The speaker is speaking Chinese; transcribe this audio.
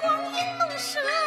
光阴弄蛇